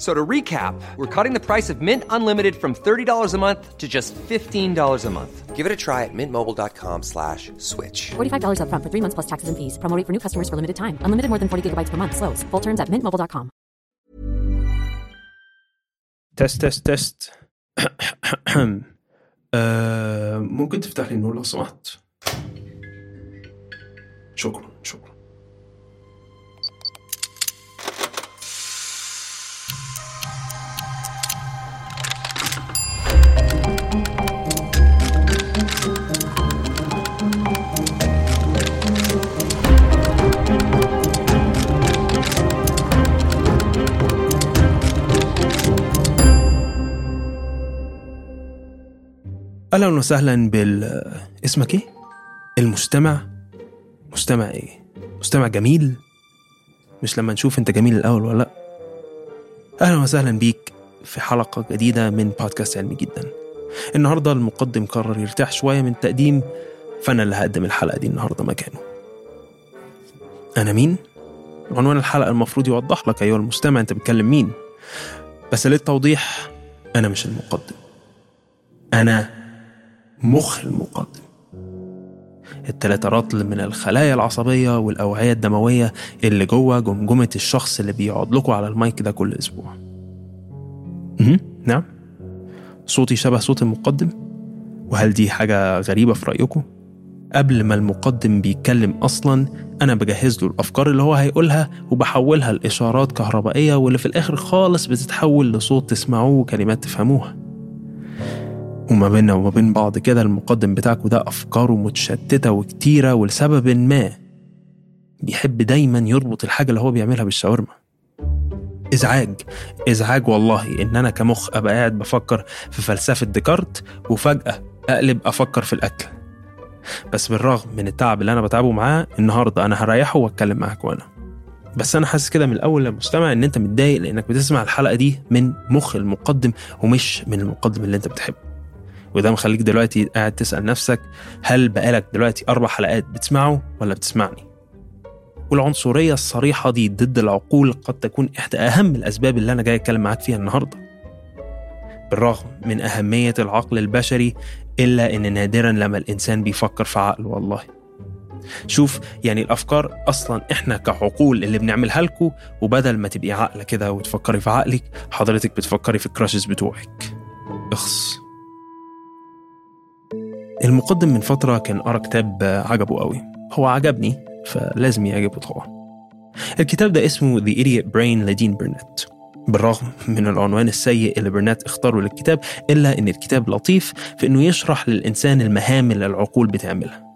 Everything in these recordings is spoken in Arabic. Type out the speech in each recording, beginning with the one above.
So to recap, we're cutting the price of Mint Unlimited from $30 a month to just $15 a month. Give it a try at mintmobile.com slash switch. $45 upfront for three months plus taxes and fees. Promo rate for new customers for limited time. Unlimited more than 40 gigabytes per month. Slows. Full terms at mintmobile.com. تست تست تست آه، ممكن تفتح لي النور لو سمحت شكرا شكرا أهلا وسهلا بال اسمك إيه؟ المستمع. مستمع إيه؟ مستمع جميل. مش لما نشوف أنت جميل الأول ولا لأ. أهلا وسهلا بيك في حلقة جديدة من بودكاست علمي جدا. النهارده المقدم قرر يرتاح شوية من التقديم فأنا اللي هقدم الحلقة دي النهارده مكانه. أنا مين؟ عنوان الحلقة المفروض يوضح لك أيها المستمع أنت بتكلم مين. بس للتوضيح أنا مش المقدم. أنا مخ المقدم. التلاتة رطل من الخلايا العصبية والأوعية الدموية اللي جوه جمجمة الشخص اللي بيقعد لكم على المايك ده كل أسبوع. نعم. صوتي شبه صوت المقدم. وهل دي حاجة غريبة في رأيكم؟ قبل ما المقدم بيتكلم أصلا أنا بجهز له الأفكار اللي هو هيقولها وبحولها لإشارات كهربائية واللي في الآخر خالص بتتحول لصوت تسمعوه وكلمات تفهموها. وما بيننا وما بين بعض كده المقدم بتاعكوا ده أفكاره متشتتة وكتيرة ولسبب ما بيحب دايما يربط الحاجة اللي هو بيعملها بالشاورما. إزعاج. إزعاج والله إن أنا كمخ أبقى قاعد بفكر في فلسفة ديكارت وفجأة أقلب أفكر في الأكل. بس بالرغم من التعب اللي أنا بتعبه معاه النهاردة أنا هريحه وأتكلم معاك وأنا. بس أنا حاسس كده من الأول للمستمع إن أنت متضايق لأنك بتسمع الحلقة دي من مخ المقدم ومش من المقدم اللي أنت بتحبه. وده مخليك دلوقتي قاعد تسأل نفسك هل بقالك دلوقتي أربع حلقات بتسمعه ولا بتسمعني؟ والعنصرية الصريحة دي ضد العقول قد تكون إحدى أهم الأسباب اللي أنا جاي أتكلم معاك فيها النهاردة. بالرغم من أهمية العقل البشري إلا إن نادرا لما الإنسان بيفكر في عقله والله. شوف يعني الأفكار أصلا إحنا كعقول اللي بنعملها لكم وبدل ما تبقي عقلة كده وتفكري في عقلك حضرتك بتفكري في الكراشز بتوعك. اخص المقدم من فترة كان قرأ كتاب عجبه قوي. هو عجبني فلازم يعجبه طبعا. الكتاب ده اسمه The Idiot Brain لدين برنات بالرغم من العنوان السيء اللي برنات اختاره للكتاب إلا إن الكتاب لطيف في إنه يشرح للإنسان المهام اللي العقول بتعملها.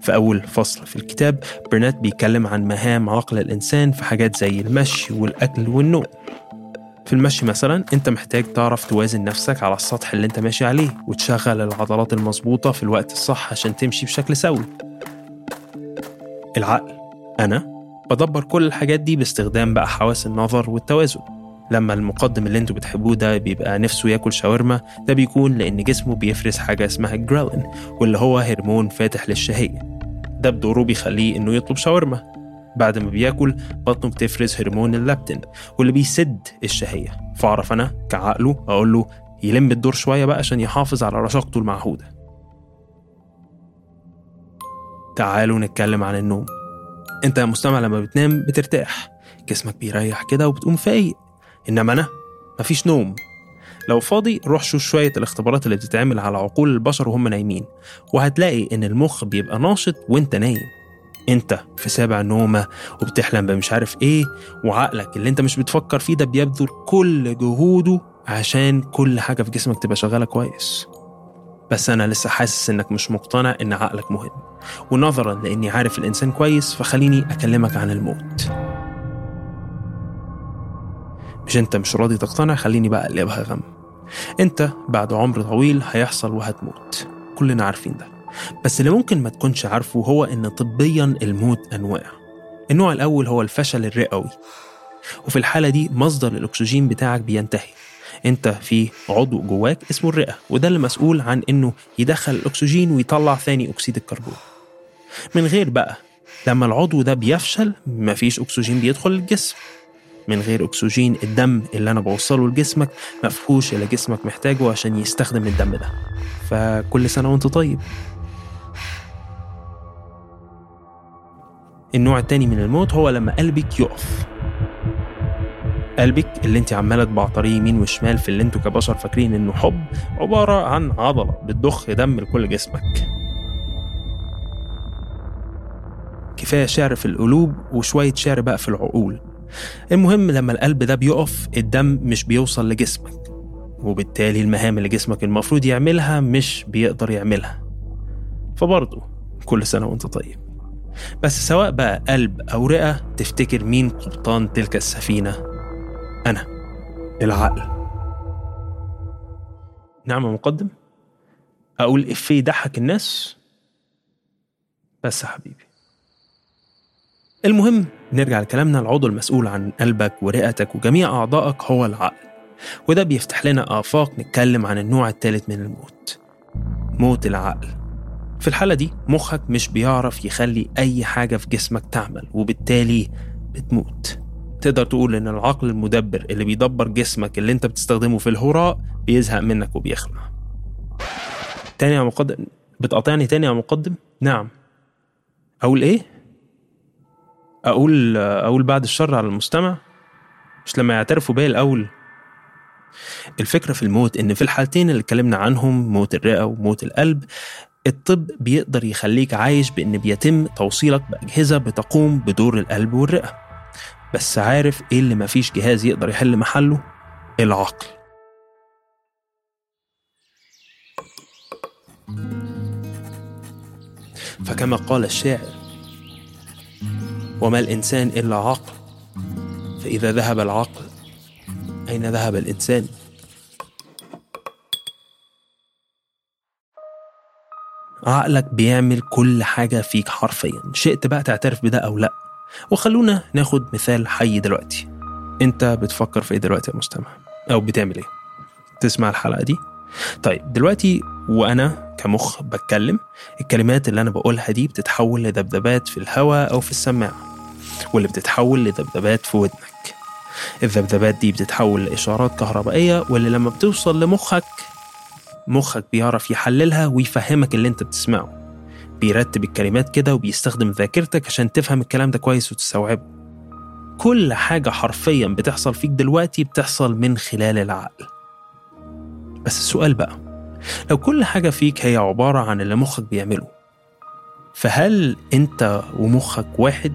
في أول فصل في الكتاب برنات بيتكلم عن مهام عقل الإنسان في حاجات زي المشي والأكل والنوم. في المشي مثلا أنت محتاج تعرف توازن نفسك على السطح اللي أنت ماشي عليه وتشغل العضلات المظبوطة في الوقت الصح عشان تمشي بشكل سوي. العقل. أنا بدبر كل الحاجات دي باستخدام بقى حواس النظر والتوازن. لما المقدم اللي أنتوا بتحبوه ده بيبقى نفسه ياكل شاورما ده بيكون لأن جسمه بيفرز حاجة اسمها الجرالين واللي هو هرمون فاتح للشهية. ده بدوره بيخليه إنه يطلب شاورما. بعد ما بياكل بطنه بتفرز هرمون اللابتين واللي بيسد الشهية. فأعرف أنا كعقله أقول له يلم الدور شوية بقى عشان يحافظ على رشاقته المعهودة. تعالوا نتكلم عن النوم. أنت يا مستمع لما بتنام بترتاح. جسمك بيريح كده وبتقوم فايق. إنما أنا مفيش نوم. لو فاضي روح شوف شوية الاختبارات اللي بتتعمل على عقول البشر وهم نايمين وهتلاقي إن المخ بيبقى ناشط وأنت نايم. انت في سابع نومة وبتحلم بمش عارف إيه وعقلك اللي انت مش بتفكر فيه ده بيبذل كل جهوده عشان كل حاجة في جسمك تبقى شغالة كويس. بس أنا لسه حاسس إنك مش مقتنع إن عقلك مهم ونظرا لإني عارف الإنسان كويس فخليني أكلمك عن الموت. مش أنت مش راضي تقتنع؟ خليني بقى أقلبها غم. أنت بعد عمر طويل هيحصل وهتموت. كلنا عارفين ده. بس اللي ممكن ما تكونش عارفه هو إن طبيا الموت أنواع. النوع الأول هو الفشل الرئوي وفي الحالة دي مصدر الأكسجين بتاعك بينتهي. أنت في عضو جواك اسمه الرئة وده اللي مسؤول عن إنه يدخل الأكسجين ويطلع ثاني أكسيد الكربون. من غير بقى لما العضو ده بيفشل مفيش أكسجين بيدخل الجسم. من غير أكسجين الدم اللي أنا بوصله لجسمك مفهوش اللي جسمك محتاجه عشان يستخدم الدم ده. فكل سنة وأنت طيب. النوع التاني من الموت هو لما قلبك يقف. قلبك اللي انت عمالة تبعتريه يمين وشمال في اللي أنتوا كبشر فاكرين انه حب عبارة عن عضلة بتضخ دم لكل جسمك. كفاية شعر في القلوب وشوية شعر بقى في العقول. المهم لما القلب ده بيقف الدم مش بيوصل لجسمك. وبالتالي المهام اللي جسمك المفروض يعملها مش بيقدر يعملها. فبرضه كل سنة وانت طيب. بس سواء بقى قلب أو رئة تفتكر مين قبطان تلك السفينة؟ أنا. العقل. نعم مقدم. أقول إفيه يضحك الناس. بس حبيبي. المهم نرجع لكلامنا. العضو المسؤول عن قلبك ورئتك وجميع أعضائك هو العقل. وده بيفتح لنا آفاق نتكلم عن النوع الثالث من الموت. موت العقل. في الحالة دي مخك مش بيعرف يخلي أي حاجة في جسمك تعمل وبالتالي بتموت. تقدر تقول إن العقل المدبر اللي بيدبر جسمك اللي أنت بتستخدمه في الهراء بيزهق منك وبيخلع تاني يا مقدم بتقاطعني تاني يا مقدم؟ نعم. أقول إيه؟ أقول أقول بعد الشر على المستمع؟ مش لما يعترفوا بيا الأول. الفكرة في الموت إن في الحالتين اللي اتكلمنا عنهم موت الرئة وموت القلب الطب بيقدر يخليك عايش بإن بيتم توصيلك بأجهزة بتقوم بدور القلب والرئة بس عارف إيه اللي مفيش جهاز يقدر يحل محله؟ العقل فكما قال الشاعر وما الإنسان إلا عقل فإذا ذهب العقل أين ذهب الإنسان؟ عقلك بيعمل كل حاجة فيك حرفيا. شئت بقى تعترف بده أو لأ. وخلونا ناخد مثال حي دلوقتي. أنت بتفكر في إيه دلوقتي يا مستمع؟ أو بتعمل إيه؟ تسمع الحلقة دي؟ طيب دلوقتي وأنا كمخ بتكلم الكلمات اللي أنا بقولها دي بتتحول لذبذبات في الهواء أو في السماعة. واللي بتتحول لذبذبات في ودنك. الذبذبات دي بتتحول لإشارات كهربائية واللي لما بتوصل لمخك مخك بيعرف يحللها ويفهمك اللي انت بتسمعه بيرتب الكلمات كده وبيستخدم ذاكرتك عشان تفهم الكلام ده كويس وتستوعبه كل حاجة حرفيا بتحصل فيك دلوقتي بتحصل من خلال العقل بس السؤال بقى لو كل حاجة فيك هي عبارة عن اللي مخك بيعمله فهل انت ومخك واحد؟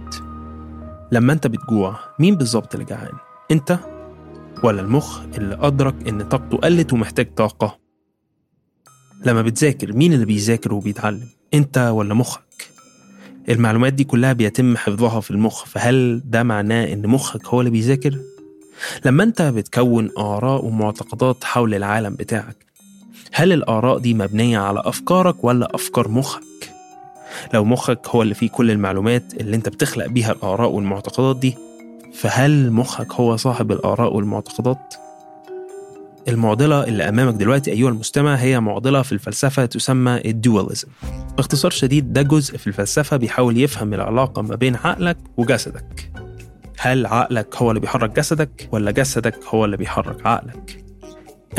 لما انت بتجوع مين بالظبط اللي جعان؟ انت ولا المخ اللي أدرك إن طاقته قلت ومحتاج طاقة؟ لما بتذاكر مين اللي بيذاكر وبيتعلم؟ أنت ولا مخك؟ المعلومات دي كلها بيتم حفظها في المخ فهل ده معناه إن مخك هو اللي بيذاكر؟ لما أنت بتكون آراء ومعتقدات حول العالم بتاعك هل الآراء دي مبنية على أفكارك ولا أفكار مخك؟ لو مخك هو اللي فيه كل المعلومات اللي أنت بتخلق بيها الآراء والمعتقدات دي فهل مخك هو صاحب الآراء والمعتقدات؟ المعضلة اللي أمامك دلوقتي أيها المستمع هي معضلة في الفلسفة تسمى الدواليزم. باختصار شديد ده جزء في الفلسفة بيحاول يفهم العلاقة ما بين عقلك وجسدك. هل عقلك هو اللي بيحرك جسدك ولا جسدك هو اللي بيحرك عقلك؟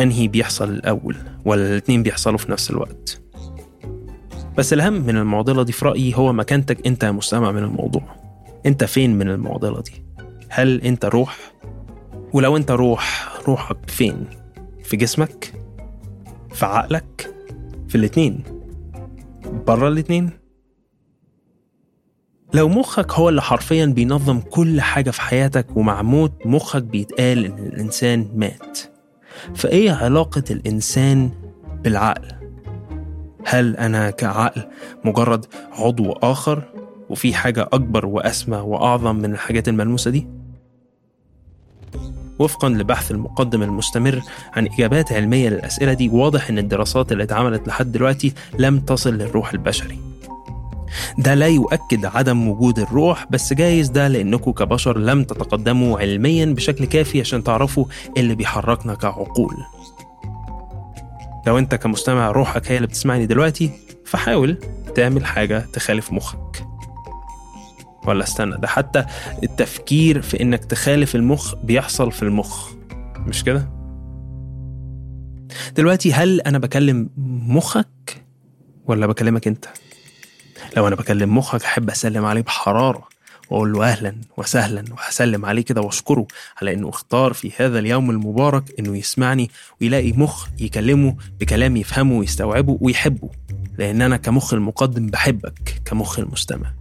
أنهي بيحصل الأول ولا الاتنين بيحصلوا في نفس الوقت؟ بس الأهم من المعضلة دي في رأيي هو مكانتك أنت مستمع من الموضوع. أنت فين من المعضلة دي؟ هل أنت روح؟ ولو أنت روح روحك فين؟ في جسمك في عقلك في الاتنين بره الاتنين لو مخك هو اللي حرفيا بينظم كل حاجة في حياتك ومع موت مخك بيتقال إن الإنسان مات فإيه علاقة الإنسان بالعقل؟ هل أنا كعقل مجرد عضو آخر وفي حاجة أكبر وأسمى وأعظم من الحاجات الملموسة دي؟ وفقا لبحث المقدم المستمر عن إجابات علمية للأسئلة دي واضح إن الدراسات اللي اتعملت لحد دلوقتي لم تصل للروح البشري. ده لا يؤكد عدم وجود الروح بس جايز ده لأنكم كبشر لم تتقدموا علميا بشكل كافي عشان تعرفوا اللي بيحركنا كعقول. لو أنت كمستمع روحك هي اللي بتسمعني دلوقتي فحاول تعمل حاجة تخالف مخك. ولا استنى ده حتى التفكير في إنك تخالف المخ بيحصل في المخ مش كده؟ دلوقتي هل أنا بكلم مخك ولا بكلمك أنت؟ لو أنا بكلم مخك أحب أسلم عليه بحرارة وأقول له أهلا وسهلا وهسلم عليه كده وأشكره على إنه اختار في هذا اليوم المبارك إنه يسمعني ويلاقي مخ يكلمه بكلام يفهمه ويستوعبه ويحبه لأن أنا كمخ المقدم بحبك كمخ المستمع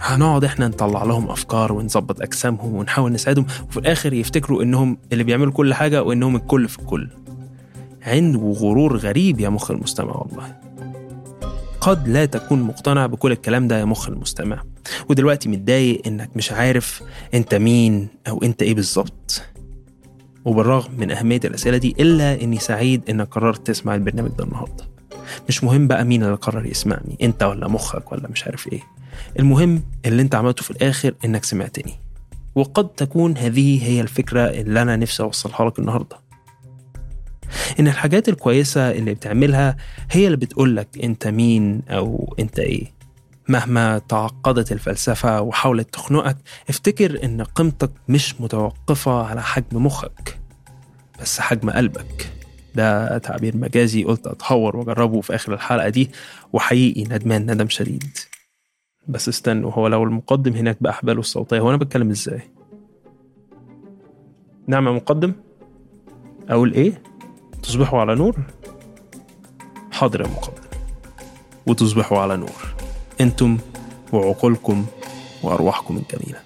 هنقعد إحنا نطلع لهم افكار ونظبط اجسامهم ونحاول نساعدهم وفي الآخر يفتكروا انهم اللي بيعملوا كل حاجة وانهم الكل في الكل. عند وغرور غريب يا مخ المستمع والله. قد لا تكون مقتنع بكل الكلام ده يا مخ المستمع. ودلوقتي متضايق انك مش عارف انت مين أو انت إيه بالظبط. وبالرغم من أهمية الأسئلة دي إلا إني سعيد إنك قررت تسمع البرنامج ده النهاردة. مش مهم بقى مين اللي قرر يسمعني أنت ولا مخك ولا مش عارف إيه. المهم اللي أنت عملته في الآخر إنك سمعتني. وقد تكون هذه هي الفكرة اللي أنا نفسي أوصلها لك النهاردة. إن الحاجات الكويسة اللي بتعملها هي اللي بتقولك أنت مين أو أنت إيه. مهما تعقدت الفلسفة وحاولت تخنقك افتكر إن قيمتك مش متوقفة على حجم مخك بس حجم قلبك. ده تعبير مجازي قلت أتهور وأجربه في آخر الحلقة دي وحقيقي ندمان ندم شديد. بس استنوا هو لو المقدم هناك بأحباله الصوتية هو أنا بتكلم إزاي؟ نعم يا مقدم؟ أقول إيه؟ تصبحوا على نور؟ حاضر يا مقدم وتصبحوا على نور أنتم وعقولكم وأرواحكم الجميلة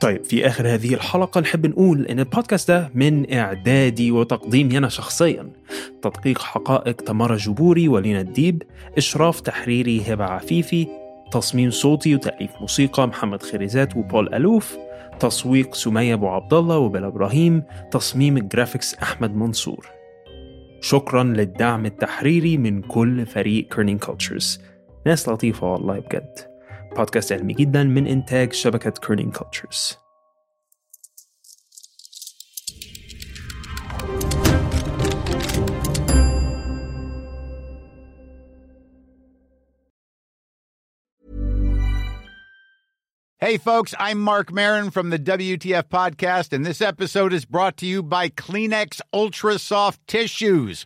طيب في آخر هذه الحلقة نحب نقول إن البودكاست ده من إعدادي وتقديمي أنا شخصيا. تدقيق حقائق تمارا جبوري ولينا الديب إشراف تحريري هبة عفيفي تصميم صوتي وتأليف موسيقى محمد خريزات وبول ألوف تسويق سمية أبو عبد الله وبيلا إبراهيم تصميم ال graphics أحمد منصور. شكرا للدعم التحريري من كل فريق Kerning Cultures ناس لطيفة والله بجد. بودكاست علمي جدا من إنتاج شبكة كيرنينج كولتشرز Hey, folks, I'm Mark Marin from the WTF Podcast, and this episode is brought to you by Kleenex Ultra Soft Tissues,